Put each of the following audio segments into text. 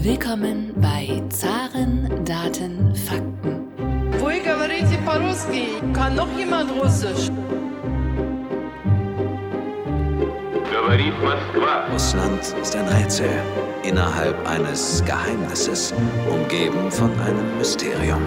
Willkommen bei Zaren, Daten, Fakten. Вы говорите по-русски? Kann noch jemand Russisch? Говорит Москва. Russland ist ein Rätsel innerhalb eines Geheimnisses, umgeben von einem Mysterium.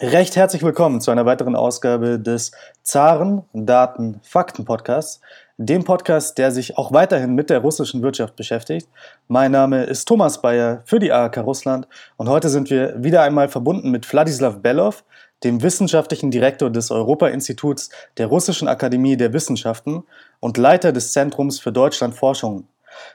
Recht herzlich willkommen zu einer weiteren Ausgabe des Zaren Daten Fakten Podcasts, dem Podcast, der sich auch weiterhin mit der russischen Wirtschaft beschäftigt. Mein Name ist Thomas Bayer für die ARK Russland und heute sind wir wieder einmal verbunden mit Wladislav Belov, dem wissenschaftlichen Direktor des Europa-Instituts der Russischen Akademie der Wissenschaften und Leiter des Zentrums für Deutschlandforschung.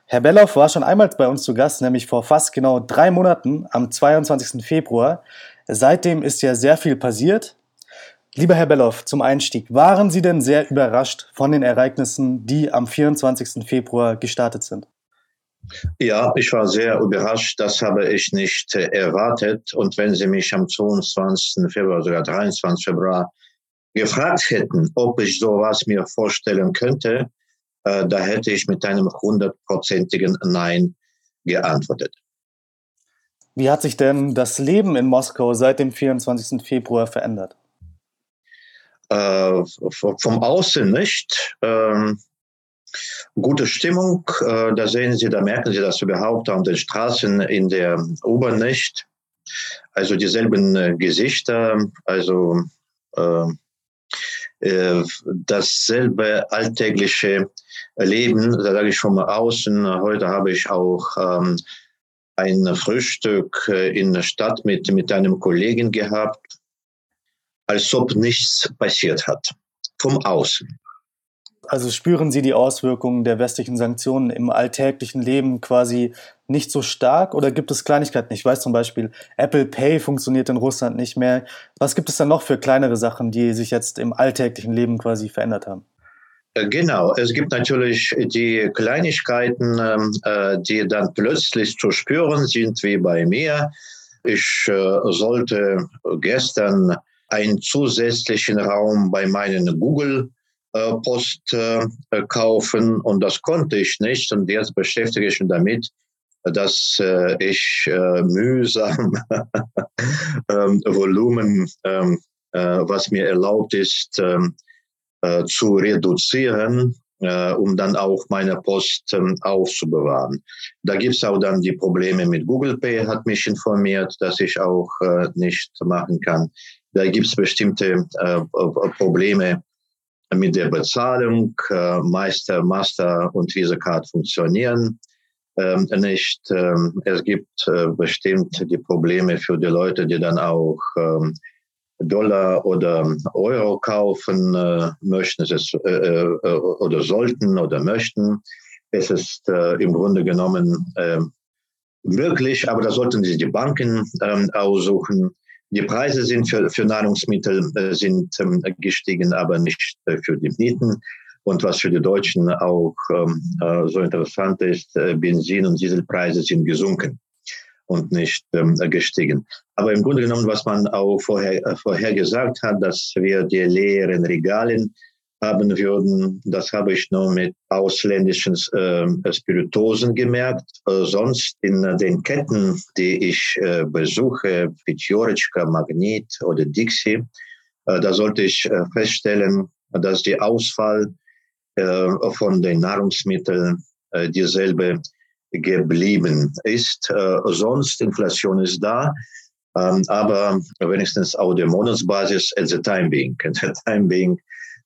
Herr Bellow war schon einmal bei uns zu Gast, nämlich vor fast genau drei Monaten am 22. Februar. Seitdem ist ja sehr viel passiert. Lieber Herr Bellow, zum Einstieg, waren Sie denn sehr überrascht von den Ereignissen, die am 24. Februar gestartet sind? Ja, ich war sehr überrascht. Das habe ich nicht äh, erwartet. Und wenn Sie mich am 22. Februar, sogar 23. Februar gefragt hätten, ob ich sowas mir vorstellen könnte, äh, da hätte ich mit einem hundertprozentigen Nein geantwortet. Wie hat sich denn das Leben in Moskau seit dem 24. Februar verändert? Äh, vom Außen nicht. Ähm, gute Stimmung, äh, da sehen Sie, da merken Sie das überhaupt an den Straßen in der U-Bahn nicht. Also dieselben äh, Gesichter, also äh, äh, dasselbe alltägliche Leben, da sage ich von außen. Heute habe ich auch ähm, ein Frühstück äh, in der Stadt mit, mit einem Kollegen gehabt, als ob nichts passiert hat. Vom Außen. Also spüren Sie die Auswirkungen der westlichen Sanktionen im alltäglichen Leben quasi nicht so stark oder gibt es Kleinigkeiten? Ich weiß zum Beispiel, Apple Pay funktioniert in Russland nicht mehr. Was gibt es dann noch für kleinere Sachen, die sich jetzt im alltäglichen Leben quasi verändert haben? Äh, genau, es gibt natürlich die Kleinigkeiten, ähm, äh, die dann plötzlich zu spüren sind, wie bei mir. Ich äh, sollte gestern einen zusätzlichen Raum bei meinen Google Post kaufen und das konnte ich nicht und jetzt beschäftige ich mich damit, dass ich mühsam ähm, Volumen, ähm, was mir erlaubt ist, äh, zu reduzieren, äh, um dann auch meine Post ähm, aufzubewahren. Da gibt's auch dann die Probleme mit Google Pay, hat mich informiert, dass ich auch äh, nicht machen kann. Da gibt's bestimmte äh, Probleme mit der Bezahlung. Äh, Meister, Master und Visa Card funktionieren ähm, nicht. Ähm, es gibt äh, bestimmt die Probleme für die Leute, die dann auch ähm, Dollar oder Euro kaufen äh, möchten, es äh, äh, oder sollten oder möchten. Es ist äh, im Grunde genommen äh, möglich, aber da sollten sich die Banken äh, aussuchen. Die Preise sind für, für Nahrungsmittel äh, sind ähm, gestiegen, aber nicht äh, für die Mieten. Und was für die Deutschen auch ähm, äh, so interessant ist, Benzin- und Dieselpreise sind gesunken und nicht ähm, gestiegen. Aber im Grunde genommen, was man auch vorher, vorher gesagt hat, dass wir die leeren Regalen haben würden. Das habe ich nur mit ausländischen äh, Spirituosen gemerkt. Äh, sonst in äh, den Ketten, die ich äh, besuche, Pitjoreczka, Magnet oder Dixie, äh, da sollte ich äh, feststellen, dass die Auswahl äh, von den Nahrungsmitteln dieselbe geblieben ist. sonst Inflation ist da. Ähm, aber wenigstens auf der Monatsbasis, at the time being, at the time being,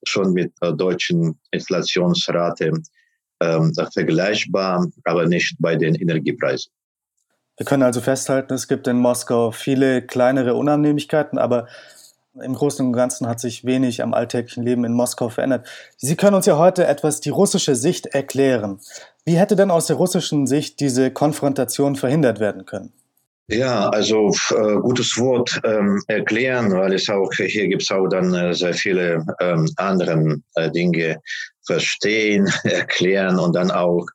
schon mit der deutschen Inflationsrate ähm, vergleichbar, aber nicht bei den Energiepreisen. Wir können also festhalten, es gibt in Moskau viele kleinere Unannehmlichkeiten, aber im Großen und Ganzen hat sich wenig am alltäglichen Leben in Moskau verändert. Sie können uns ja heute etwas die russische Sicht erklären. Wie hätte denn aus der russischen Sicht diese Konfrontation verhindert werden können? Ja, also äh, gutes Wort ähm, erklären, weil es auch hier gibt es auch dann äh, sehr viele ähm, andere äh, Dinge verstehen, erklären und dann auch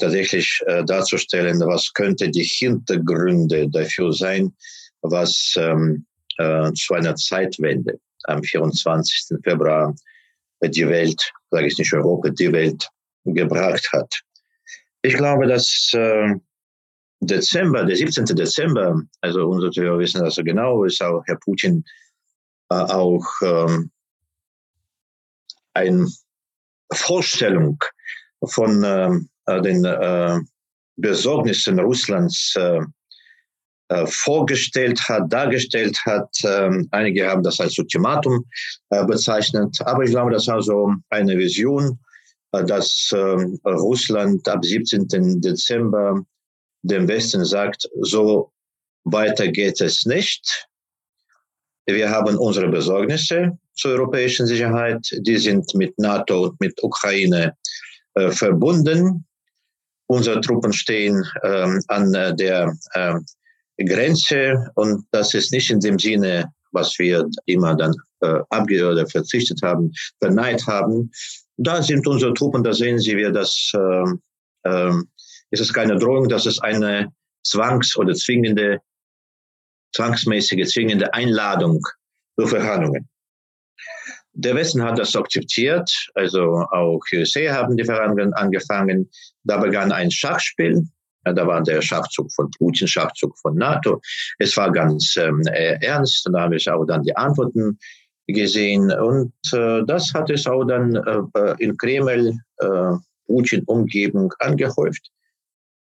tatsächlich äh, darzustellen, was könnte die Hintergründe dafür sein, was ähm, äh, zu einer Zeitwende am 24. Februar die Welt, sage ich nicht Europa, die Welt gebracht hat. Ich glaube, dass äh, Dezember, der 17. Dezember, also unsere Zuhörer wissen das so genau, ist auch Herr Putin äh, auch ähm, eine Vorstellung von ähm, äh, den äh, Besorgnissen Russlands äh, äh, vorgestellt hat, dargestellt hat. Ähm, einige haben das als Ultimatum äh, bezeichnet, aber ich glaube, das war so eine Vision, dass ähm, Russland ab 17. Dezember dem Westen sagt, so weiter geht es nicht. Wir haben unsere Besorgnisse zur europäischen Sicherheit, die sind mit NATO und mit Ukraine äh, verbunden. Unsere Truppen stehen ähm, an der äh, Grenze und das ist nicht in dem Sinne, was wir immer dann äh, abge oder verzichtet haben, verneint haben. Da sind unsere Truppen, da sehen Sie, wir das, äh, äh, ist es keine Drohung, das ist eine zwangs- oder zwingende, zwangsmäßige, zwingende Einladung für Verhandlungen. Der Westen hat das akzeptiert, also auch USA haben die Verhandlungen angefangen. Da begann ein Schachspiel da war der Schachzug von Putin, Schachzug von NATO. Es war ganz ähm, äh, ernst. Da habe ich auch dann die Antworten gesehen. Und äh, das hat es auch dann äh, in Kreml, äh, Putin-Umgebung angehäuft.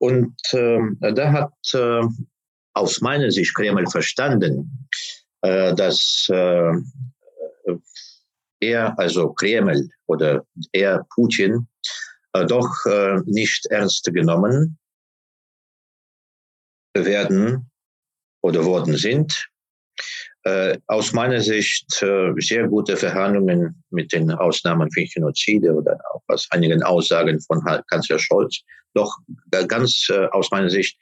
Und äh, da hat äh, aus meiner Sicht Kreml verstanden, äh, dass äh, er, also Kreml oder er Putin, äh, doch äh, nicht ernst genommen werden oder worden sind. Äh, aus meiner Sicht äh, sehr gute Verhandlungen mit den Ausnahmen für Genozide oder auch aus einigen Aussagen von Kanzler Scholz. Doch ganz äh, aus meiner Sicht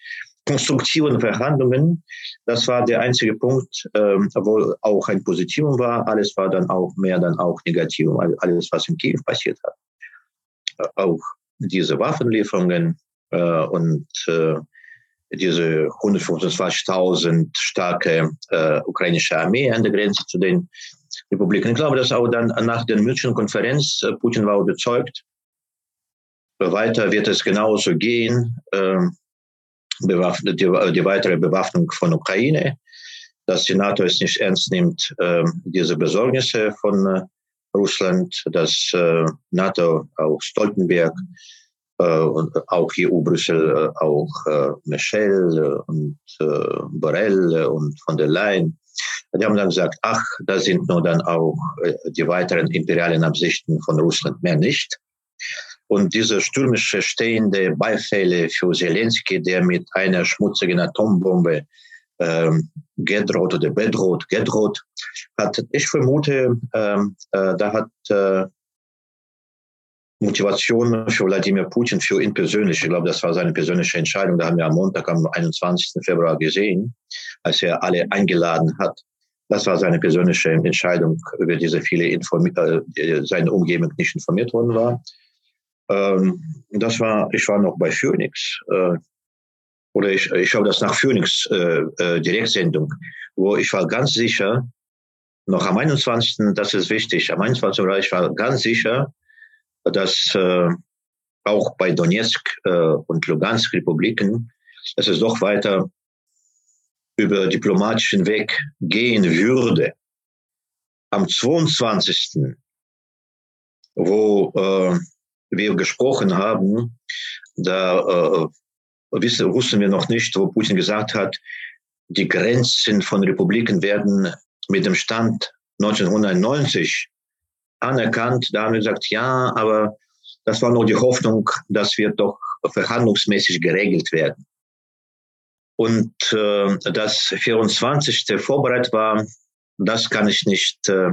konstruktiven Verhandlungen. Das war der einzige Punkt, ähm, wo auch ein Positivum war. Alles war dann auch mehr dann auch Negativum. Alles, was in Kiew passiert hat. Auch diese Waffenlieferungen äh, und äh, diese 125.000 starke äh, ukrainische Armee an der Grenze zu den Republiken. Ich glaube, dass auch dann nach der München-Konferenz äh, Putin war überzeugt, weiter wird es genauso gehen, äh, die, die, weitere Bewaffnung von Ukraine, dass die NATO es nicht ernst nimmt, äh, diese Besorgnisse von äh, Russland, dass äh, NATO, auch Stoltenberg, äh, und auch hier Brüssel, äh, auch äh, Michel und Borrell und von der Leyen. Die haben dann gesagt, ach, das sind nur dann auch die weiteren imperialen Absichten von Russland, mehr nicht. Und diese stürmische stehende Beifälle für Zelensky, der mit einer schmutzigen Atombombe ähm, gedroht oder bedroht, gedroht hat, ich vermute, ähm, äh, da hat äh, Motivation für Wladimir Putin, für ihn persönlich. Ich glaube, das war seine persönliche Entscheidung. Da haben wir am Montag, am 21. Februar gesehen, als er alle eingeladen hat. Das war seine persönliche Entscheidung, über diese viele Informi äh, seine Umgebung nicht informiert worden war. Ähm, das war, ich war noch bei Phoenix, äh, oder ich, ich schaue das nach Phoenix äh, äh, Direktsendung, wo ich war ganz sicher, noch am 21. Das ist wichtig. Am 21. war ich war ganz sicher, dass äh, auch bei Donetsk äh, und Lugansk Republiken, dass es doch weiter über diplomatischen Weg gehen würde. Am 22. wo äh, wir gesprochen haben, da äh, wissen, wussten wir noch nicht, wo Putin gesagt hat, die Grenzen von Republiken werden mit dem Stand 1990 anerkannt. Da haben wir gesagt, ja, aber das war nur die Hoffnung, dass wir doch verhandlungsmäßig geregelt werden. Und äh, das 24. vorbereitet war, das kann ich nicht äh,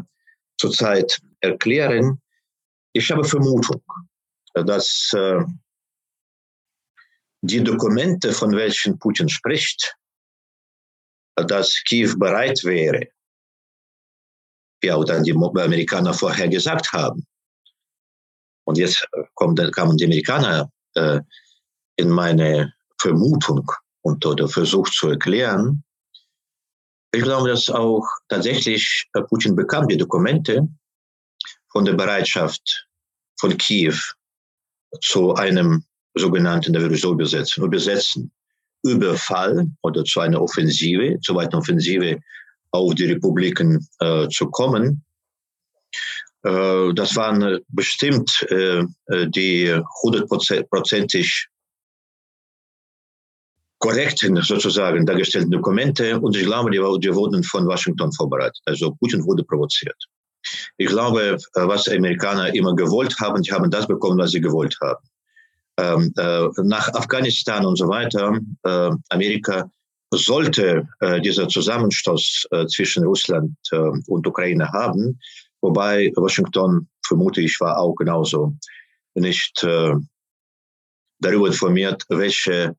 zurzeit erklären. Ich habe Vermutung, dass äh, die Dokumente, von welchen Putin spricht, dass Kiew bereit wäre, ja dann die Amerikaner vorher gesagt haben. Und jetzt äh, kommt, kamen die Amerikaner äh, in meine Vermutung und oder versucht zu erklären. Ich glaube, dass auch tatsächlich äh, Putin bekam die Dokumente von der Bereitschaft von Kiew zu einem sogenannten, der würde so übersetzen, übersetzen, Überfall oder zu einer Offensive, zu weiteren Offensive auf die Republiken äh, zu kommen. Äh, das waren bestimmt äh, die hundertprozentig korrekten sozusagen dargestellten Dokumente und ich glaube, die, die wurden von Washington vorbereitet. Also Putin wurde provoziert. Ich glaube, was Amerikaner immer gewollt haben, die haben das bekommen, was sie gewollt haben. Ähm, äh, nach Afghanistan und so weiter, äh, Amerika sollte äh, dieser Zusammenstoß äh, zwischen Russland äh, und Ukraine haben, wobei Washington, vermute ich, war auch genauso nicht äh, darüber informiert, welche,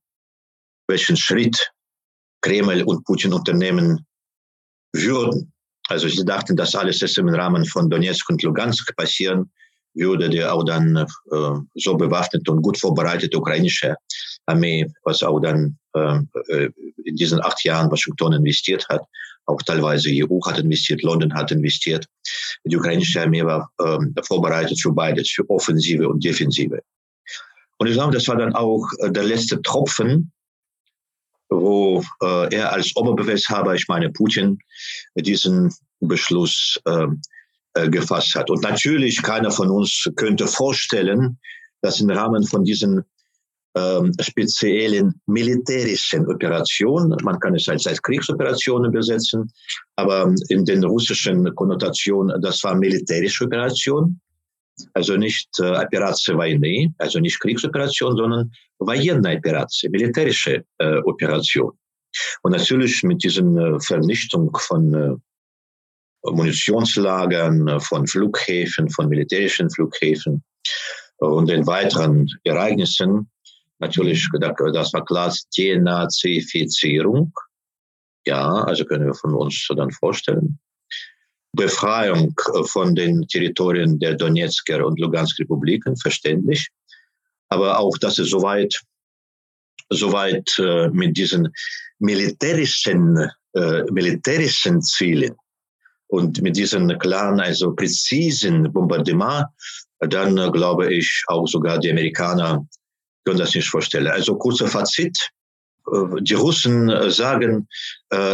welchen Schritt Kreml und Putin unternehmen würden. Also sie dachten, dass alles ist im Rahmen von Donetsk und Lugansk passieren würde, der auch dann äh, so bewaffnet und gut vorbereitete ukrainische Armee, was auch dann äh, in diesen acht Jahren Washington investiert hat, auch teilweise EU hat investiert, London hat investiert. Die ukrainische Armee war äh, vorbereitet für beides, für Offensive und Defensive. Und ich glaube, das war dann auch äh, der letzte Tropfen, wo äh, er als Oberbefehlshaber, ich meine Putin, diesen Beschluss äh, äh, gefasst hat. Und natürlich keiner von uns könnte vorstellen, dass im Rahmen von diesen ähm, speziellen militärischen Operationen, man kann es als, als Kriegsoperationen besetzen, aber in den russischen Konnotationen, das war militärische Operation, also nicht äh, Operation Войны, also nicht Kriegsoperation, sondern военная Operation, militärische äh, Operation. Und natürlich mit diesen äh, Vernichtung von äh, Munitionslagern, äh, von Flughäfen, von militärischen Flughäfen und den weiteren Ereignissen. Natürlich, das war klar, Denazifizierung. Ja, also können wir von uns dann vorstellen. Befreiung äh, von den Territorien der Donetsker und Lugansk Republiken, verständlich. Aber auch, dass es soweit, soweit äh, mit diesen militärischen, äh, militärischen Zielen und mit diesen klaren, also präzisen Bombardement, dann äh, glaube ich auch sogar die Amerikaner können das nicht vorstellen. Also kurzer Fazit. Äh, die Russen äh, sagen,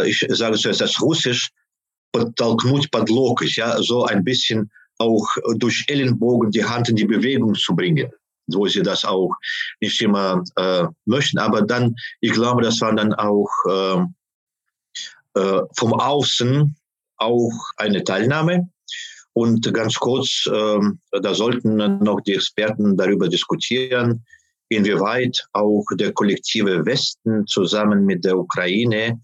ich sage zuerst das Russisch, Talkmut Padlokisch, ja, so ein bisschen auch э, durch Ellenbogen die Hand in die Bewegung zu bringen, wo sie das auch nicht immer äh, möchten. Aber dann, ich glaube, das war dann auch äh, äh, vom Außen auch eine Teilnahme. Und ganz kurz, ähm, da sollten noch die Experten darüber diskutieren, inwieweit auch der kollektive Westen zusammen mit der Ukraine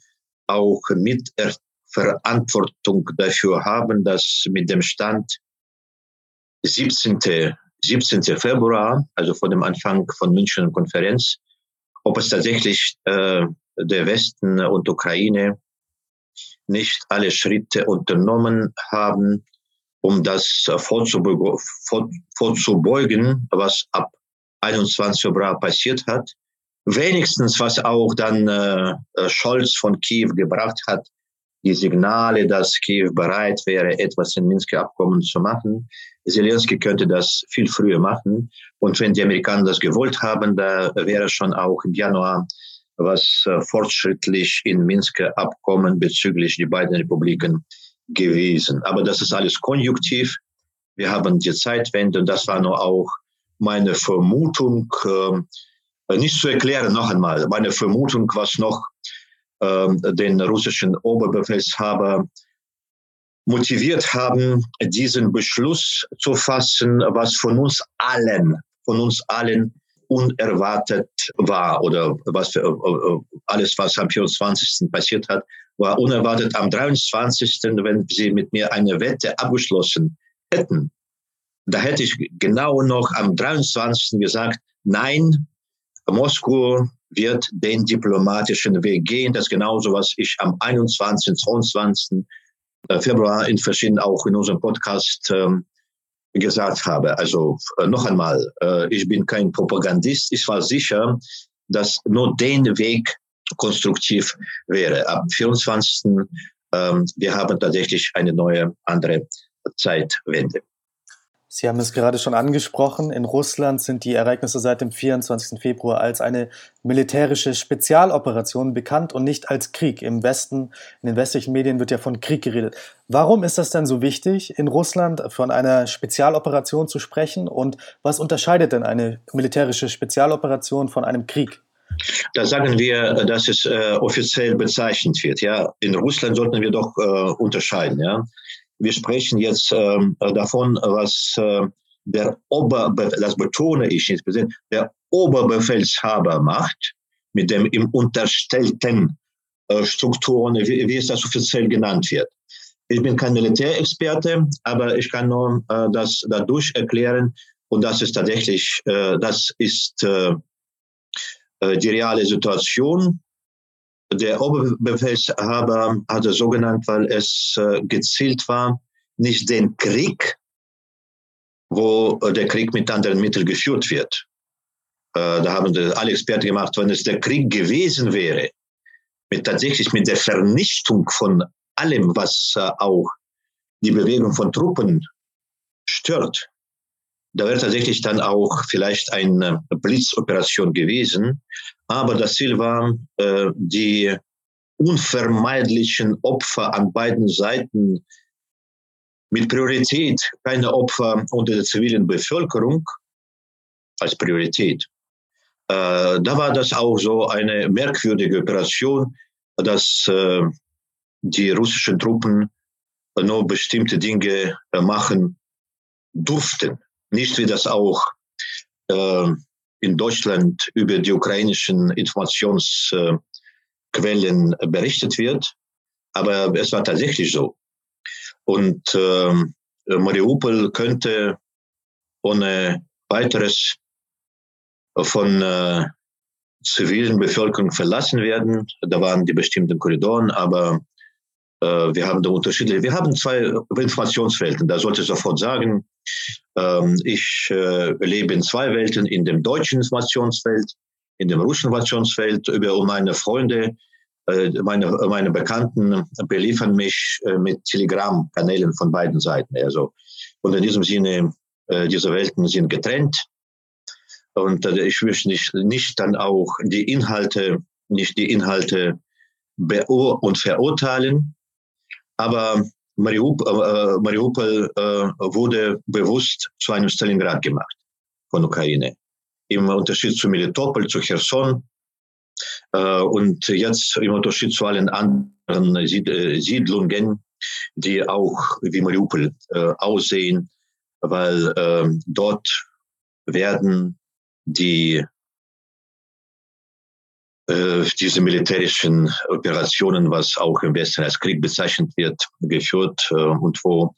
auch mit Verantwortung dafür haben, dass mit dem Stand 17. 17. Februar, also vor dem Anfang von München Konferenz, ob es tatsächlich äh, der Westen und Ukraine nicht alle Schritte unternommen haben, um das vorzubeugen, was ab 21. Februar passiert hat. Wenigstens, was auch dann äh, Scholz von Kiew gebracht hat, die Signale, dass Kiew bereit wäre, etwas in Minsker Abkommen zu machen. Zelensky könnte das viel früher machen. Und wenn die Amerikaner das gewollt haben, da wäre schon auch im Januar was äh, fortschrittlich in Minsker Abkommen bezüglich die beiden Republiken gewesen. Aber das ist alles konjunktiv. Wir haben die Zeitwende und das war nur auch meine Vermutung, äh, nicht zu erklären noch einmal, meine Vermutung, was noch den russischen Oberbefehlshaber motiviert haben, diesen Beschluss zu fassen, was von uns allen, von uns allen unerwartet war oder was äh, alles, was am 24. passiert hat, war unerwartet am 23., wenn sie mit mir eine Wette abgeschlossen hätten. Da hätte ich genau noch am 23. gesagt, nein, Moskau wird den diplomatischen Weg gehen. Das ist genauso, was ich am 21., 22. Äh, Februar in verschiedenen, auch in unserem Podcast ähm, gesagt habe. Also äh, noch einmal, äh, ich bin kein Propagandist. Ich war sicher, dass nur den Weg konstruktiv wäre. Ab 24. Ähm, wir haben tatsächlich eine neue, andere Zeitwende. Sie haben es gerade schon angesprochen. In Russland sind die Ereignisse seit dem 24. Februar als eine militärische Spezialoperation bekannt und nicht als Krieg. Im Westen, in den westlichen Medien wird ja von Krieg geredet. Warum ist das denn so wichtig, in Russland von einer Spezialoperation zu sprechen? Und was unterscheidet denn eine militärische Spezialoperation von einem Krieg? Da sagen wir, dass es äh, offiziell bezeichnet wird. Ja, in Russland sollten wir doch äh, unterscheiden. Ja, wir sprechen jetzt äh, davon, was äh, der Oberbe das betone ich insbesondere, der Oberbefehlshaber macht mit dem im unterstellten äh, Strukturen, wie, wie es das offiziell genannt wird. Ich bin kein Militärexperte, aber ich kann nur äh, das dadurch erklären und das ist tatsächlich, äh, das ist äh, äh die reale Situation der Oberbefehlshaber hat es so genannt, weil es äh, gezielt war, nicht den Krieg, wo äh, der Krieg mit anderen Mitteln geführt wird. Äh, da haben alle Experten gemacht, wenn es der Krieg gewesen wäre, mit tatsächlich mit der Vernichtung von allem, was auch die Bewegung von Truppen stört, da wäre tatsächlich dann auch vielleicht eine Blitzoperation gewesen. Aber das Ziel war, äh, die unvermeidlichen Opfer an beiden Seiten mit Priorität, keine Opfer unter der zivilen Bevölkerung als Priorität. Äh, da war das auch so eine merkwürdige Operation, dass äh, die russischen Truppen nur bestimmte Dinge machen durften nicht wie das auch äh, in Deutschland über die ukrainischen Informationsquellen berichtet wird. Aber es war tatsächlich so. Und äh, Mariupol könnte ohne weiteres von äh, zivilen Bevölkerung verlassen werden. Da waren die bestimmten Korridoren, aber äh, wir haben da unterschiedliche, wir haben zwei Informationswelten, da sollte ich sofort sagen, ähm, ich äh, lebe in zwei Welten, in dem deutschen Informationsfeld, in dem russischen Informationsfeld, über meine Freunde, äh, meine, meine Bekannten beliefern mich mit Telegram-Kanälen von beiden Seiten. Also, und in diesem Sinne, diese Welten sind getrennt. Und ich möchte nicht, nicht dann auch die Inhalte, nicht die Inhalte beur und verurteilen, aber Mariupol, äh, Mariupol äh, wurde bewusst zu einem Stalingrad gemacht von Ukraine. Im Unterschied zu Melitopol, zu Cherson äh, und jetzt im Unterschied zu allen anderen Sied äh, Siedlungen, die auch wie Mariupol äh, aussehen, weil äh, dort werden die äh, diese militärischen Operationen, was auch im Westen als Krieg bezeichnet wird, geführt äh, und wo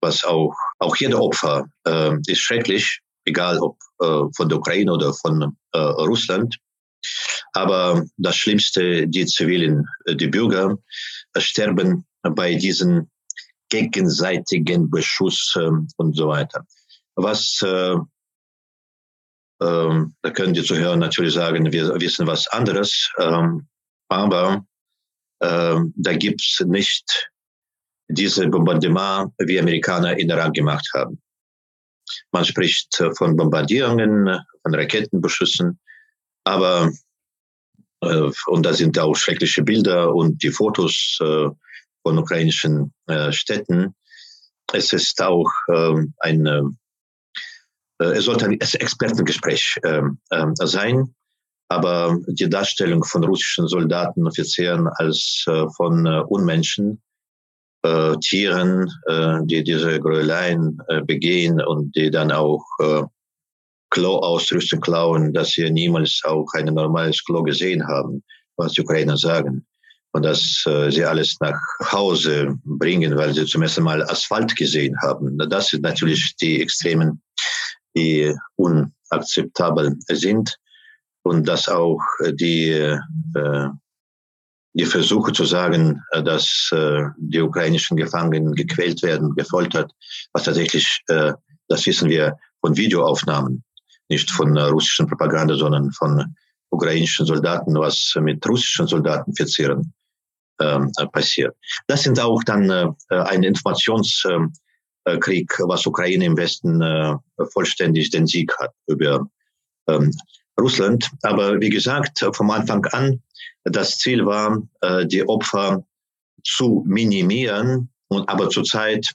was auch auch jeder Opfer äh, ist schrecklich, egal ob äh, von der Ukraine oder von äh, Russland. Aber das Schlimmste, die Zivilen, äh, die Bürger sterben bei diesen gegenseitigen Beschuss und so weiter. Was ähm, da können die Zuhörer natürlich sagen, wir wissen was anderes. Ähm, aber ähm, da gibt's nicht diese Bombardement, wie Amerikaner in Irak gemacht haben. Man spricht von Bombardierungen, von Raketenbeschüssen, aber äh, und da sind auch schreckliche Bilder und die Fotos äh, von ukrainischen äh, Städten. Es ist auch äh, eine äh, es sollte ein Expertengespräch ähm, ähm, sein, aber die Darstellung von russischen Soldaten, Offizieren als äh, von äh, Unmenschen, Tieren, die diese Gräueleien begehen und die dann auch Klo-Ausrüstung klauen, dass sie niemals auch ein normales Klo gesehen haben, was die Ukrainer sagen. Und dass sie alles nach Hause bringen, weil sie zum ersten Mal Asphalt gesehen haben. Das sind natürlich die extremen die unakzeptabel sind und dass auch die, äh, die Versuche zu sagen, äh, dass äh, die ukrainischen Gefangenen gequält werden, gefoltert, was tatsächlich, äh, das wissen wir von Videoaufnahmen, nicht von äh, russischen Propaganda, sondern von ukrainischen Soldaten, was mit russischen Soldaten verzehren ähm, passiert. Das sind auch dann äh, eine Informations- äh, äh, Krieg, was Ukraine im Westen äh, vollständig den Sieg hat über ähm, Russland. Aber wie gesagt, vom Anfang an, das Ziel war, äh, die Opfer zu minimieren. Und aber zurzeit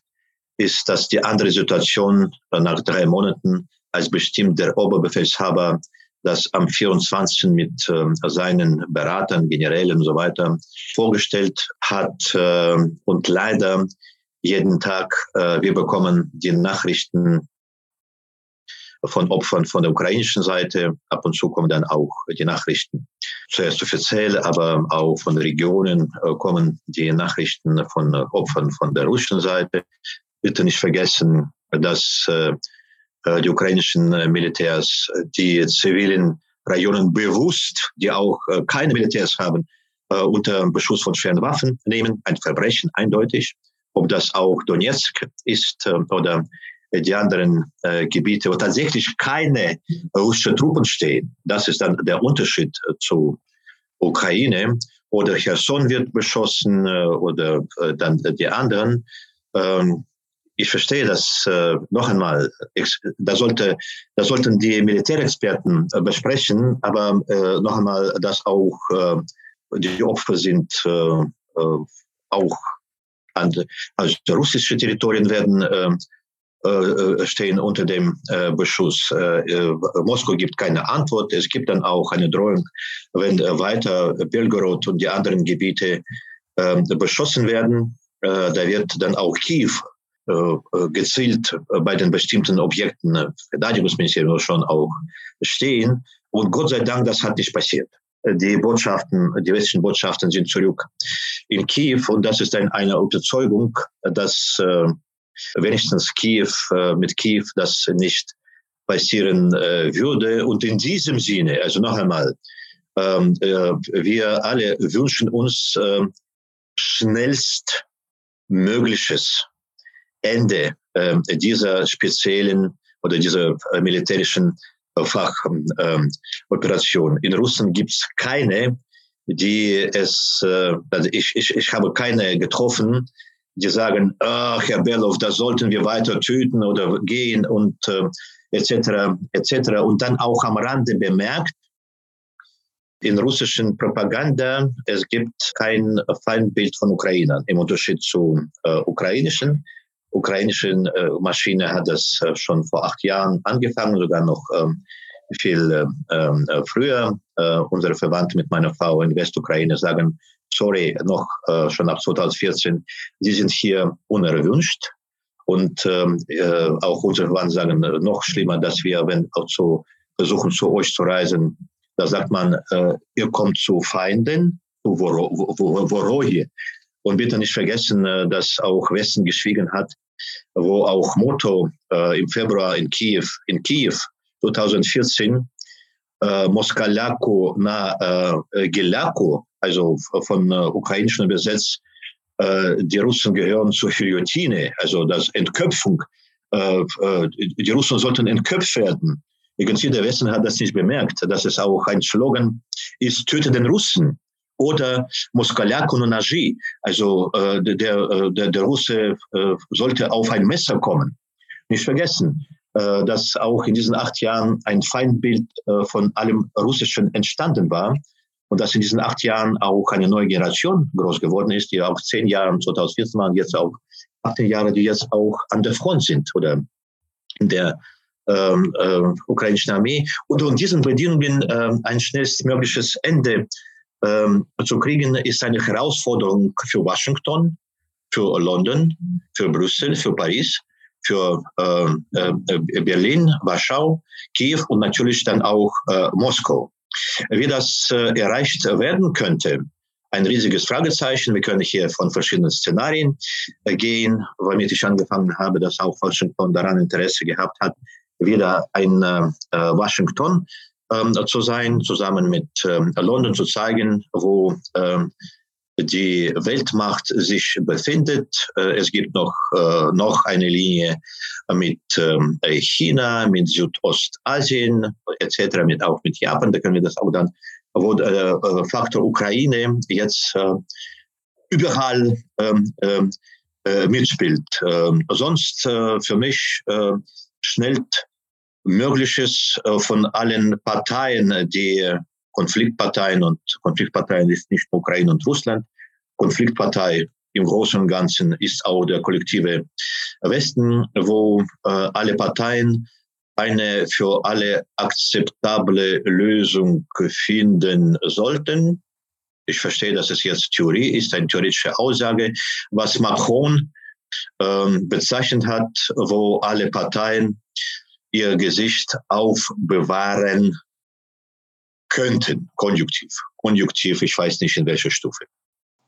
ist das die andere Situation nach drei Monaten, als bestimmt der Oberbefehlshaber das am 24. mit äh, seinen Beratern, Generälen und so weiter vorgestellt hat. Äh, und leider jeden Tag, äh, wir bekommen die Nachrichten von Opfern von der ukrainischen Seite. Ab und zu kommen dann auch die Nachrichten, zuerst offiziell, aber auch von Regionen äh, kommen die Nachrichten von Opfern von der russischen Seite. Bitte nicht vergessen, dass äh, äh, die ukrainischen äh, Militärs die zivilen Regionen bewusst, die auch äh, keine Militärs haben, unter Beschuss von schweren Waffen nehmen. Ein Verbrechen eindeutig. Ob das auch Donetsk ist oder die anderen äh, Gebiete, wo tatsächlich keine russischen Truppen stehen. Das ist dann der Unterschied zu Ukraine. Oder Cherson wird beschossen äh, oder äh, dann die anderen. Ähm, ich verstehe das äh, noch einmal. Da, sollte, da sollten die Militärexperten äh, besprechen, aber äh, noch einmal, dass auch äh, die Opfer sind äh, äh, auch also russische Territorien werden äh, äh, stehen unter dem äh, Beschuss. Äh, äh, Moskau gibt keine Antwort. Es gibt dann auch eine Drohung, wenn äh, weiter Belgorod und die anderen Gebiete äh, beschossen werden. Äh, da wird dann auch Kiew äh, äh, gezielt bei den bestimmten Objekten Verteidigungsministerium schon auch stehen. Und Gott sei Dank, das hat nicht passiert. Die Botschaften, die westlichen Botschaften sind zurück in Kiew und das ist ein, eine Überzeugung, dass äh, wenigstens Kiew äh, mit Kiew das nicht passieren äh, würde. Und in diesem Sinne, also noch einmal, ähm, wir alle wünschen uns schnellst Mögliches Ende äh, dieser speziellen oder dieser äh, militärischen äh, Fachoperation. Ähm, In Russland gibt es keine, die es, äh, also ich, ich, ich habe keine getroffen, die sagen, ach, Herr Bellow, da sollten wir weiter töten oder gehen und äh, etc. etc. Und dann auch am Rande bemerkt, in russischen Propaganda, es gibt kein Feindbild von Ukrainern im Unterschied zu äh, ukrainischen ukrainischen äh, Maschine hat das äh, schon vor acht Jahren angefangen, sogar noch ähm, viel äh, ähm, äh, früher. Äh, unsere Verwandte mit meiner Frau in Westukraine sagen, sorry, noch äh, schon ab 2014, sie sind hier unerwünscht. Und ähm, äh, auch unsere Verwandten sagen äh, noch schlimmer, dass wir, wenn auch zu versuchen, zu euch zu reisen, da sagt man, äh, ihr kommt zu Feinden, zu Woroje. Und bitte nicht vergessen, äh, dass auch Westen geschwiegen hat, wo auch Motto äh, im Februar in Kiew, in Kiew 2014, äh, Moskalaku na äh, Gelaku, also von äh, ukrainischen übersetzt, äh, die Russen gehören zur Guillotine, also das Entköpfung. Äh, äh, die Russen sollten entköpft werden. Irgendwie der Westen hat das nicht bemerkt, dass es auch ein Slogan ist, töte den Russen oder Naji. Also äh, der, äh, der, der Russe äh, sollte auf ein Messer kommen. Nicht vergessen, äh, dass auch in diesen acht Jahren ein Feindbild äh, von allem Russischen entstanden war und dass in diesen acht Jahren auch eine neue Generation groß geworden ist, die auch zehn Jahre 2014 waren, jetzt auch 18 Jahre, die jetzt auch an der Front sind oder in der ähm, äh, ukrainischen Armee und unter diesen Bedingungen äh, ein schnellstmögliches Ende ähm, zu kriegen, ist eine Herausforderung für Washington, für London, für Brüssel, für Paris, für äh, äh, Berlin, Warschau, Kiew und natürlich dann auch äh, Moskau. Wie das äh, erreicht werden könnte, ein riesiges Fragezeichen. Wir können hier von verschiedenen Szenarien äh, gehen, womit ich angefangen habe, dass auch Washington daran Interesse gehabt hat, wieder ein äh, Washington zu sein, zusammen mit ähm, London zu zeigen, wo ähm, die Weltmacht sich befindet. Äh, es gibt noch, äh, noch eine Linie mit ähm, China, mit Südostasien etc., mit, auch mit Japan, da können wir das auch dann, wo der äh, Faktor Ukraine jetzt äh, überall ähm, ähm, äh, mitspielt. Ähm, sonst für mich schnell Mögliches von allen Parteien, die Konfliktparteien und Konfliktparteien ist nicht Ukraine und Russland. Konfliktpartei im Großen und Ganzen ist auch der kollektive Westen, wo äh, alle Parteien eine für alle akzeptable Lösung finden sollten. Ich verstehe, dass es jetzt Theorie ist, eine theoretische Aussage, was Macron ähm, bezeichnet hat, wo alle Parteien ihr Gesicht aufbewahren könnten. Konjunktiv. Konjunktiv, ich weiß nicht in welcher Stufe.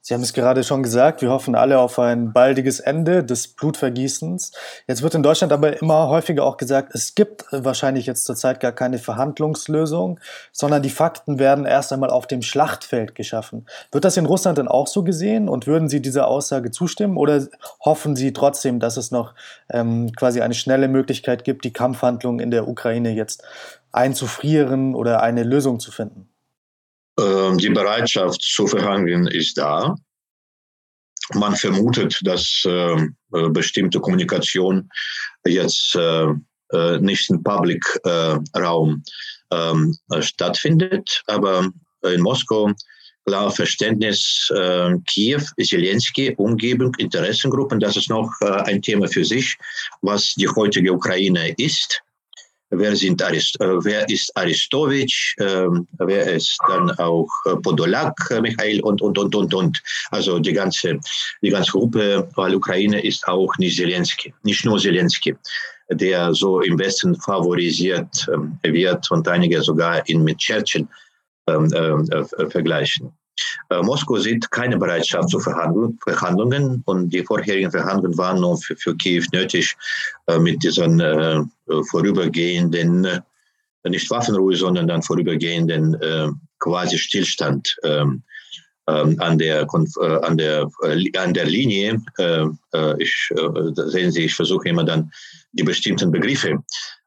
Sie haben es gerade schon gesagt, wir hoffen alle auf ein baldiges Ende des Blutvergießens. Jetzt wird in Deutschland aber immer häufiger auch gesagt, es gibt wahrscheinlich jetzt zurzeit gar keine Verhandlungslösung, sondern die Fakten werden erst einmal auf dem Schlachtfeld geschaffen. Wird das in Russland denn auch so gesehen und würden Sie dieser Aussage zustimmen oder hoffen Sie trotzdem, dass es noch ähm, quasi eine schnelle Möglichkeit gibt, die Kampfhandlungen in der Ukraine jetzt einzufrieren oder eine Lösung zu finden? Ähm, die Bereitschaft zu verhandeln ist da. Man vermutet, dass ähm, äh, bestimmte Kommunikation jetzt äh, äh, nicht im Public Raum ähm, stattfindet, aber in Moskau klar Verständnis Kiew, Zelensky, Umgebung, Interessengruppen, das ist noch ein Thema für sich, was die heutige Ukraine ist wer, sind Arist, äh, wer ist Aristowitsch, äh, wer ist dann auch äh, Podolak, äh, Michael und, und, und, und, und. Also die ganze, die ganze Gruppe, weil Ukraine ist auch nicht Zelensky, nicht nur Zelensky, der so im Westen favorisiert ähm, wird und einige sogar ihn mit Churchill ähm, äh, vergleichen. Äh, Moskau sieht keine Bereitschaft zu Verhandlungen und die vorherigen Verhandlungen waren nur für, für Kiew nötig äh, mit diesen äh, vorübergehenden, äh, nicht Waffenruhe, sondern dann vorübergehenden äh, quasi Stillstand ähm, ähm, an der an der an der Linie. ich sehen Sie, ich versuche immer dann die bestimmten Begriffe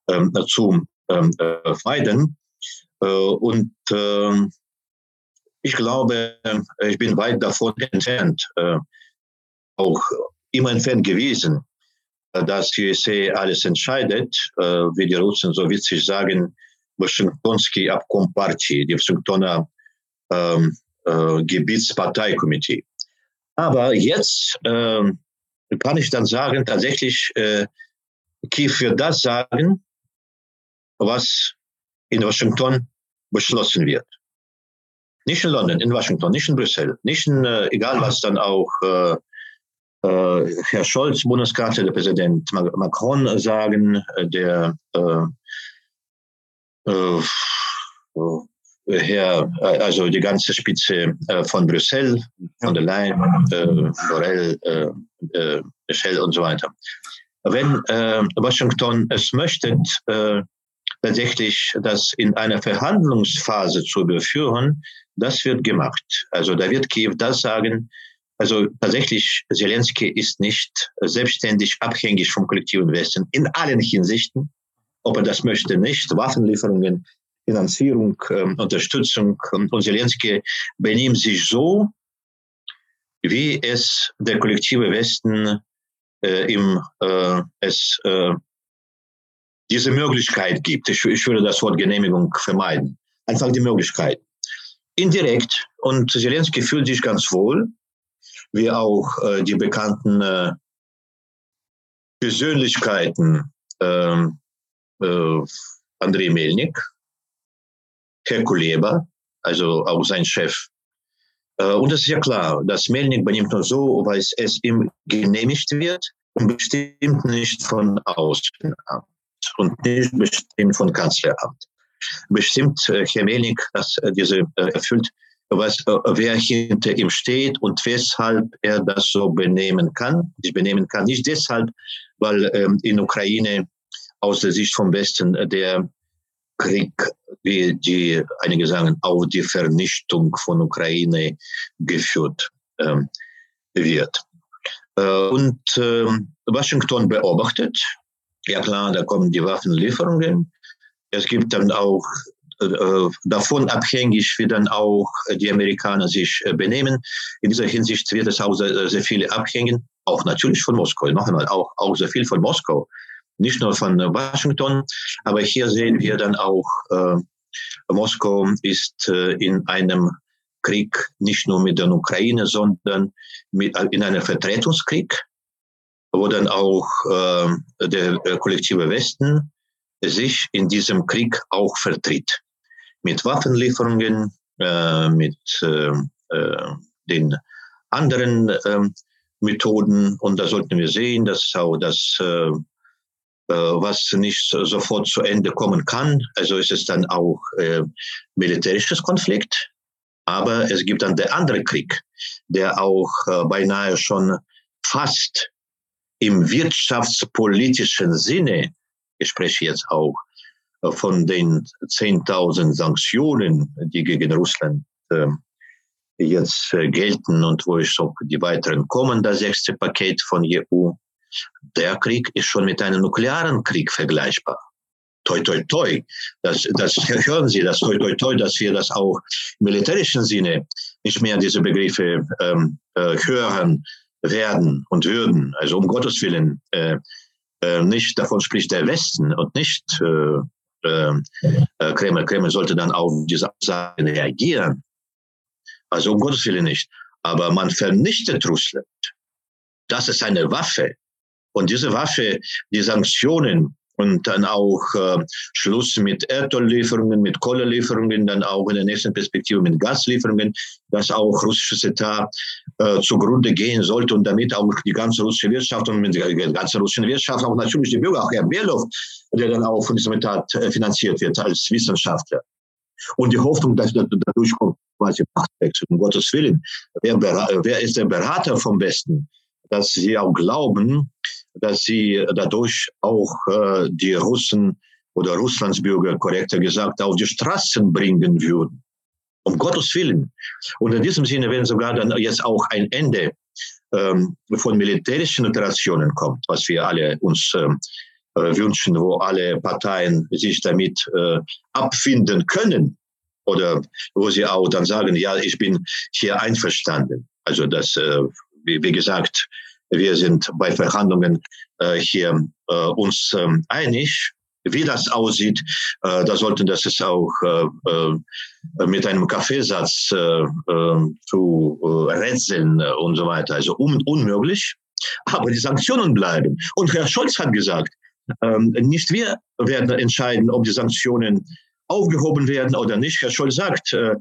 ähm, zu vermeiden und ich glaube, ich bin weit davon entfernt, äh, auch immer entfernt gewesen, äh, dass die USA alles entscheidet, äh, wie die Russen so witzig sagen, Washingtonski Abkompartie, die Washingtoner ähm, äh, Gebietsparteikomitee. Aber jetzt äh, kann ich dann sagen, tatsächlich, äh, Kiew wird das sagen, was in Washington beschlossen wird. Nicht in London, in Washington, nicht in Brüssel, nicht in, äh, egal was dann auch äh, äh, Herr Scholz, Bundeskanzler, der Präsident Macron sagen, äh, der äh, äh, Herr, also die ganze Spitze von Brüssel, von der Leyen, Borrell, Michel und so weiter. Wenn Washington es möchte, tatsächlich das in einer Verhandlungsphase zu überführen, das wird gemacht. Also da wird Kiew das sagen, also tatsächlich, Zelensky ist nicht selbstständig abhängig vom kollektiven Westen in allen Hinsichten. Ob er das möchte, nicht. Waffenlieferungen, Finanzierung, äh, Unterstützung. Und Zelensky benimmt sich so, wie es der kollektive Westen äh, im, äh, es äh, diese Möglichkeit gibt. Ich, ich würde das Wort Genehmigung vermeiden. Einfach die Möglichkeit indirekt. Und Zelensky fühlt sich ganz wohl, wie auch äh, die bekannten äh, Persönlichkeiten äh, äh, Andrei Melnik, Herr Kuleba, also auch sein Chef. Äh, und es ist ja klar, dass Melnik benimmt nur so, weil es ihm genehmigt wird und bestimmt nicht von Außenamt und nicht bestimmt von Kanzleramt bestimmt äh, Herr Melnik das, äh, diese äh, erfüllt, was, wer hinter ihm steht und weshalb er das so benehmen kann. Ich benehmen kann nicht deshalb, weil ähm, in Ukraine aus der Sicht vom Westen der Krieg, wie die einige sagen, auch die Vernichtung von Ukraine geführt ähm, wird. Und äh, Washington beobachtet, ja klar, da kommen die Waffenlieferungen, es gibt dann auch äh, davon abhängig, wie dann auch die Amerikaner sich äh, benehmen. In dieser Hinsicht wird es auch sehr, sehr viele abhängen, auch natürlich von Moskau, noch einmal, auch, auch sehr viel von Moskau, nicht nur von Washington, aber hier sehen wir dann auch, äh, Moskau ist äh, in einem Krieg nicht nur mit der Ukraine, sondern mit, in einem Vertretungskrieg, wo dann auch äh, der kollektive Westen sich in diesem Krieg auch vertritt. Mit Waffenlieferungen, äh, mit äh, äh den anderen äh, Methoden. Und da sollten wir sehen, dass auch das, äh, äh, was nicht sofort zu Ende kommen kann, also ist es dann auch äh, militärisches Konflikt. Aber es gibt dann der andere Krieg, der auch beinahe schon fast im wirtschaftspolitischen Sinne, ich spreche jetzt auch äh, von den 10.000 Sanktionen, die gegen Russland äh, jetzt äh, gelten und wo ich auch die weiteren kommen, das sechste Paket von EU. Der Krieg ist schon mit einem nuklearen Krieg vergleichbar. Toi, toi, toi. Das, das hören Sie, das toi, toi, toi, dass wir das auch im militärischen Sinne nicht mehr diese Begriffe ähm, äh, hören werden und würden. Also um Gottes Willen, äh, äh, nicht davon spricht der Westen und nicht äh, äh, Kreml. Kreml sollte dann auf diese Sachen reagieren. Also um Gottes Willen nicht. Aber man vernichtet Russland. Das ist eine Waffe. Und diese Waffe, die Sanktionen und dann auch äh, Schluss mit Erdöllieferungen, mit Kohlelieferungen, dann auch in der nächsten Perspektive mit Gaslieferungen, dass auch russisches Etat äh, zugrunde gehen sollte und damit auch die ganze russische Wirtschaft und mit der ganzen russischen Wirtschaft auch natürlich die Bürger, auch Herr Belov, der dann auch von diesem Etat äh, finanziert wird als Wissenschaftler. Und die Hoffnung, dass dadurch kommt quasi Machtwechsel, um Gottes Willen. Wer, wer ist der Berater vom Westen? Dass sie auch glauben, dass sie dadurch auch äh, die Russen oder Russlandsbürger, korrekter gesagt, auf die Straßen bringen würden. Um Gottes Willen. Und in diesem Sinne, wenn sogar dann jetzt auch ein Ende ähm, von militärischen Operationen kommt, was wir alle uns ähm, äh, wünschen, wo alle Parteien sich damit äh, abfinden können, oder wo sie auch dann sagen, ja, ich bin hier einverstanden. Also das, äh, wie, wie gesagt, wir sind bei Verhandlungen äh, hier äh, uns ähm, einig. Wie das aussieht, äh, da sollten das es auch äh, äh, mit einem Kaffeesatz äh, äh, zu äh, rätseln und so weiter. Also un unmöglich. Aber die Sanktionen bleiben. Und Herr Scholz hat gesagt, ähm, nicht wir werden entscheiden, ob die Sanktionen aufgehoben werden oder nicht. Herr Scholz sagt, äh,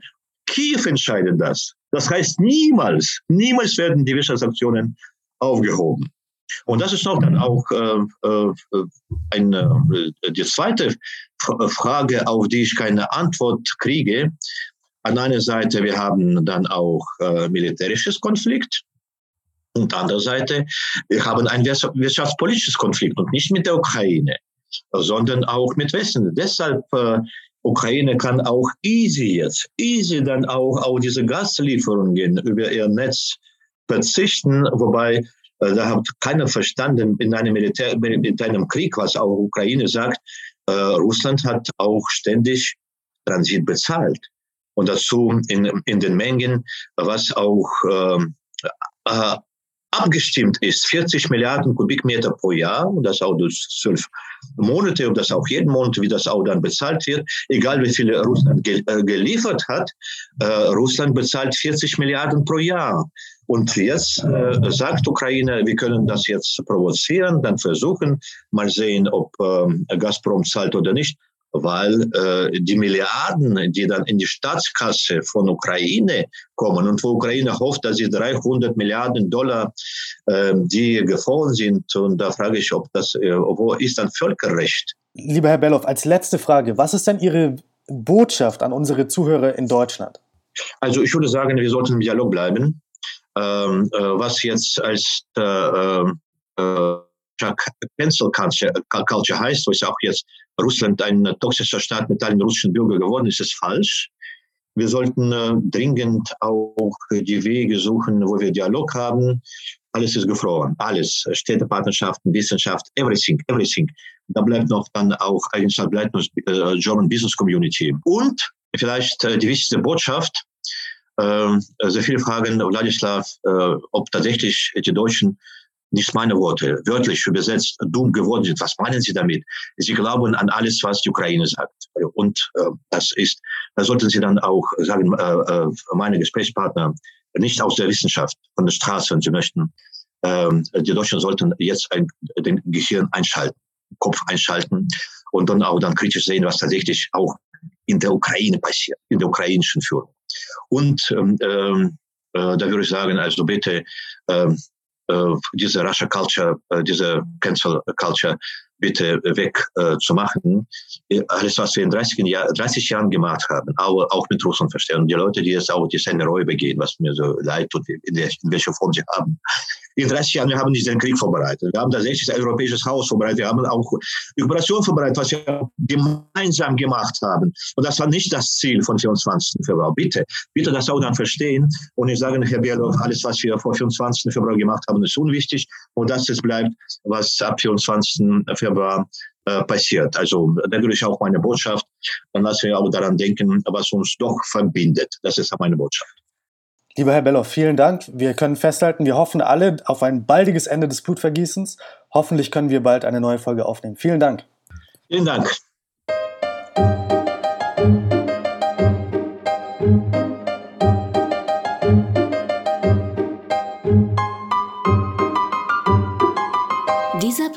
Kiew entscheidet das. Das heißt, niemals, niemals werden die Wirtschaftssanktionen aufgehoben. Und das ist auch dann auch äh, äh, eine, äh, die zweite Frage, auf die ich keine Antwort kriege. An einer Seite, wir haben dann auch äh, militärisches Konflikt. Und an der Seite, wir haben ein wirtschaftspolitisches Konflikt und nicht mit der Ukraine, sondern auch mit Westen. Deshalb äh, Ukraine kann auch easy jetzt, easy dann auch auf diese Gaslieferungen über ihr Netz verzichten, wobei äh, da hat keiner verstanden in einem Militär, in einem Krieg, was auch Ukraine sagt, äh, Russland hat auch ständig Transit bezahlt. Und dazu in, in den Mengen, was auch ähm, äh, abgestimmt ist, 40 Milliarden Kubikmeter pro Jahr, und das auch durch zwölf Monate, und das auch jeden Monat, wie das auch dann bezahlt wird, egal wie viel Russland äh, geliefert hat, äh, Russland bezahlt 40 Milliarden pro Jahr. Und jetzt äh, sagt Ukraine, wir können das jetzt provozieren, dann versuchen, mal sehen, ob äh, Gazprom zahlt oder nicht weil äh, die Milliarden, die dann in die Staatskasse von Ukraine kommen und wo Ukraine hofft, dass sie 300 Milliarden Dollar, äh, die gefallen sind. Und da frage ich, ob das, äh, wo ist dann Völkerrecht? Lieber Herr Belloff, als letzte Frage, was ist denn Ihre Botschaft an unsere Zuhörer in Deutschland? Also ich würde sagen, wir sollten im Dialog bleiben. Ähm, äh, was jetzt als äh, äh, Cancel Culture heißt, wo es auch jetzt Russland ein toxischer Staat mit allen russischen Bürgern geworden ist, ist falsch. Wir sollten äh, dringend auch die Wege suchen, wo wir Dialog haben. Alles ist gefroren. Alles. Städtepartnerschaften, Wissenschaft, everything, everything. Da bleibt noch dann auch, eigentlich bleibt noch äh, German Business Community. Und vielleicht äh, die wichtigste Botschaft, äh, sehr viele Fragen, Wladislav, äh, ob tatsächlich die Deutschen nicht meine Worte, wörtlich übersetzt, dumm geworden sind. Was meinen Sie damit? Sie glauben an alles, was die Ukraine sagt. Und äh, das ist, da sollten Sie dann auch sagen, äh, äh, meine Gesprächspartner, nicht aus der Wissenschaft, von der Straße, wenn Sie möchten. Ähm, die Deutschen sollten jetzt ein, den Gehirn einschalten, Kopf einschalten und dann auch dann kritisch sehen, was tatsächlich auch in der Ukraine passiert, in der ukrainischen Führung. Und ähm, ähm äh, da würde ich sagen, also bitte ähm, äh, diese Russia Culture, äh, diese Cancel Culture bitte weg äh, machen. Alles, was wir in 30, Jahr, 30 Jahren gemacht haben, auch, auch mit Russland verstehen. Und die Leute, die jetzt auch die Senderei begehen, was mir so leid tut, in, der, in welcher Form sie haben, in 30 Jahren, wir haben diesen Krieg vorbereitet. Wir haben tatsächlich ein europäisches Haus vorbereitet. Wir haben auch die Operation vorbereitet, was wir gemeinsam gemacht haben. Und das war nicht das Ziel von 24. Februar. Bitte, bitte das auch dann verstehen. Und ich sage, Herr Bierloff, alles, was wir vor 24. Februar gemacht haben, ist unwichtig. Und das ist bleibt, was ab 24. Februar äh, passiert. Also da würde ich auch meine Botschaft, und dass wir auch daran denken, was uns doch verbindet. Das ist meine Botschaft. Lieber Herr Bellow, vielen Dank. Wir können festhalten, wir hoffen alle auf ein baldiges Ende des Blutvergießens. Hoffentlich können wir bald eine neue Folge aufnehmen. Vielen Dank. Vielen Dank.